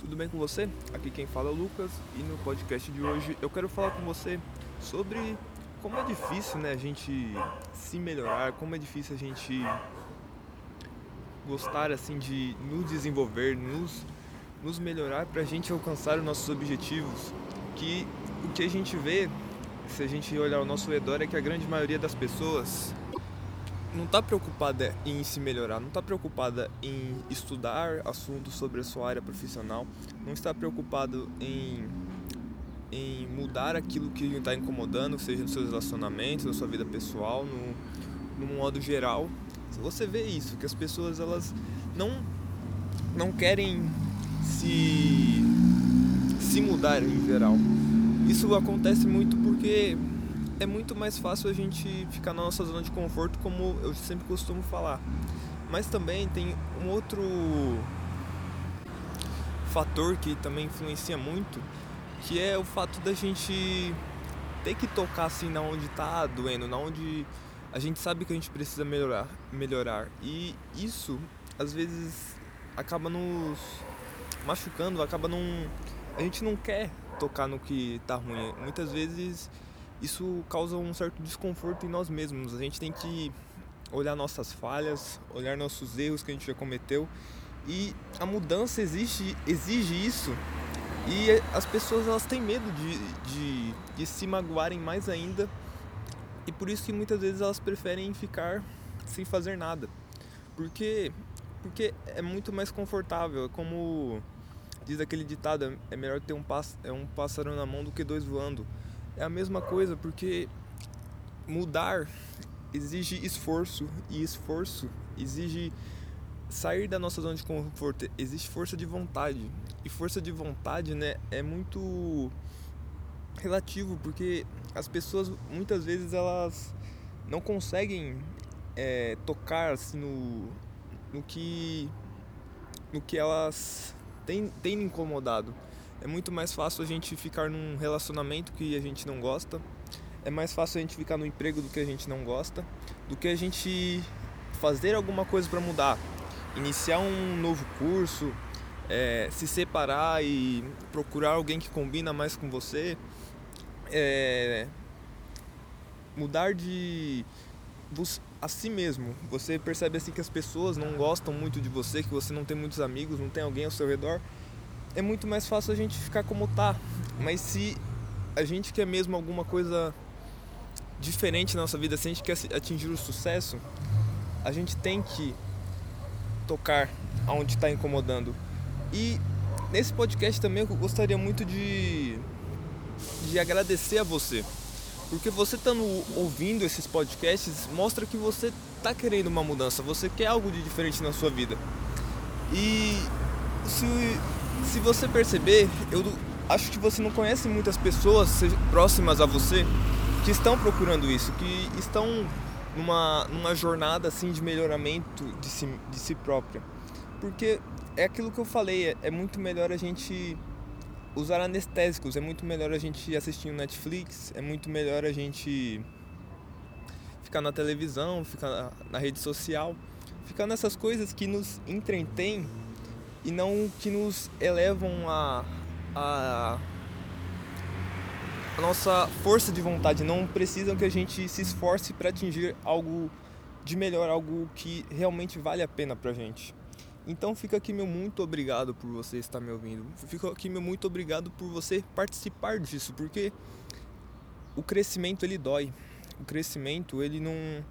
tudo bem com você? Aqui quem fala é o Lucas e no podcast de hoje eu quero falar com você sobre como é difícil né, a gente se melhorar, como é difícil a gente gostar assim de nos desenvolver, nos, nos melhorar para a gente alcançar os nossos objetivos. Que o que a gente vê, se a gente olhar ao nosso redor, é que a grande maioria das pessoas não está preocupada em se melhorar, não está preocupada em estudar assuntos sobre a sua área profissional, não está preocupado em, em mudar aquilo que está incomodando, seja nos seus relacionamentos, na sua vida pessoal, no, no modo geral. Você vê isso, que as pessoas elas não, não querem se, se mudar em geral. Isso acontece muito porque é muito mais fácil a gente ficar na nossa zona de conforto, como eu sempre costumo falar. Mas também tem um outro fator que também influencia muito, que é o fato da gente ter que tocar assim na onde tá doendo, na onde a gente sabe que a gente precisa melhorar, melhorar. E isso às vezes acaba nos machucando, acaba não a gente não quer tocar no que tá ruim. Muitas vezes isso causa um certo desconforto em nós mesmos. A gente tem que olhar nossas falhas, olhar nossos erros que a gente já cometeu. E a mudança exige, exige isso. E as pessoas elas têm medo de, de, de se magoarem mais ainda. E por isso que muitas vezes elas preferem ficar sem fazer nada. Porque porque é muito mais confortável. É como diz aquele ditado é melhor ter um, pássaro, é um pássaro na mão do que dois voando é a mesma coisa, porque mudar exige esforço e esforço exige sair da nossa zona de conforto, existe força de vontade. E força de vontade, né, é muito relativo, porque as pessoas muitas vezes elas não conseguem é, tocar assim, no, no que no que elas têm, têm incomodado. É muito mais fácil a gente ficar num relacionamento que a gente não gosta. É mais fácil a gente ficar no emprego do que a gente não gosta, do que a gente fazer alguma coisa para mudar, iniciar um novo curso, é, se separar e procurar alguém que combina mais com você, é, mudar de a si mesmo. Você percebe assim que as pessoas não gostam muito de você, que você não tem muitos amigos, não tem alguém ao seu redor é muito mais fácil a gente ficar como tá. Mas se a gente quer mesmo alguma coisa diferente na nossa vida, se a gente quer atingir o sucesso, a gente tem que tocar aonde está incomodando. E nesse podcast também eu gostaria muito de, de agradecer a você. Porque você estando ouvindo esses podcasts mostra que você está querendo uma mudança, você quer algo de diferente na sua vida. E se se você perceber, eu acho que você não conhece muitas pessoas próximas a você que estão procurando isso, que estão numa, numa jornada assim de melhoramento de si, de si própria. Porque é aquilo que eu falei, é, é muito melhor a gente usar anestésicos, é muito melhor a gente assistir no Netflix, é muito melhor a gente ficar na televisão, ficar na, na rede social, ficar nessas coisas que nos entretêm e não que nos elevam a, a, a nossa força de vontade, não precisam que a gente se esforce para atingir algo de melhor, algo que realmente vale a pena pra gente. Então fica aqui meu muito obrigado por você estar me ouvindo. Fica aqui meu muito obrigado por você participar disso, porque o crescimento ele dói. O crescimento ele não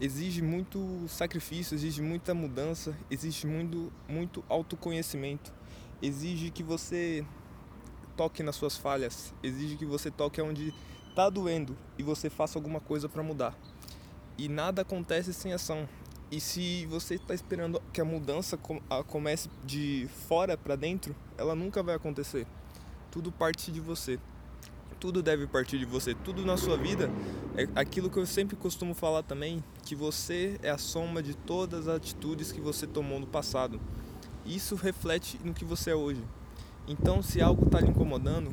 exige muito sacrifício, exige muita mudança, exige muito, muito autoconhecimento, exige que você toque nas suas falhas, exige que você toque onde está doendo e você faça alguma coisa para mudar. E nada acontece sem ação. E se você está esperando que a mudança comece de fora para dentro, ela nunca vai acontecer. Tudo parte de você tudo deve partir de você. Tudo na sua vida é aquilo que eu sempre costumo falar também, que você é a soma de todas as atitudes que você tomou no passado. Isso reflete no que você é hoje. Então, se algo está lhe incomodando,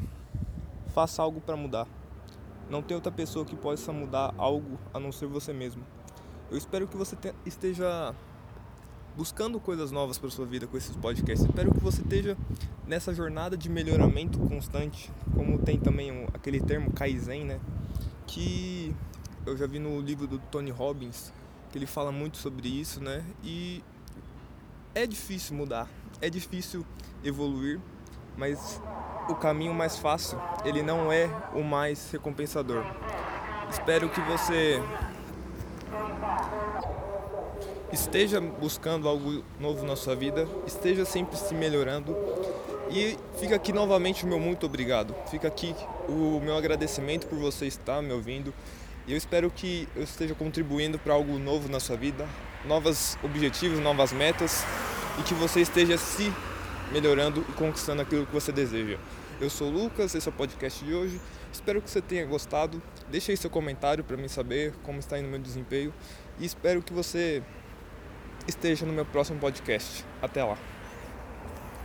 faça algo para mudar. Não tem outra pessoa que possa mudar algo a não ser você mesmo. Eu espero que você esteja buscando coisas novas para sua vida com esses podcasts. Espero que você esteja nessa jornada de melhoramento constante, como tem também aquele termo Kaizen, né? Que eu já vi no livro do Tony Robbins, que ele fala muito sobre isso, né? E é difícil mudar, é difícil evoluir, mas o caminho mais fácil, ele não é o mais recompensador. Espero que você esteja buscando algo novo na sua vida, esteja sempre se melhorando. E fica aqui novamente o meu muito obrigado. Fica aqui o meu agradecimento por você estar me ouvindo. E eu espero que eu esteja contribuindo para algo novo na sua vida, novos objetivos, novas metas e que você esteja se melhorando e conquistando aquilo que você deseja. Eu sou o Lucas, esse é o podcast de hoje. Espero que você tenha gostado. Deixe aí seu comentário para mim saber como está indo o meu desempenho e espero que você esteja no meu próximo podcast. Até lá.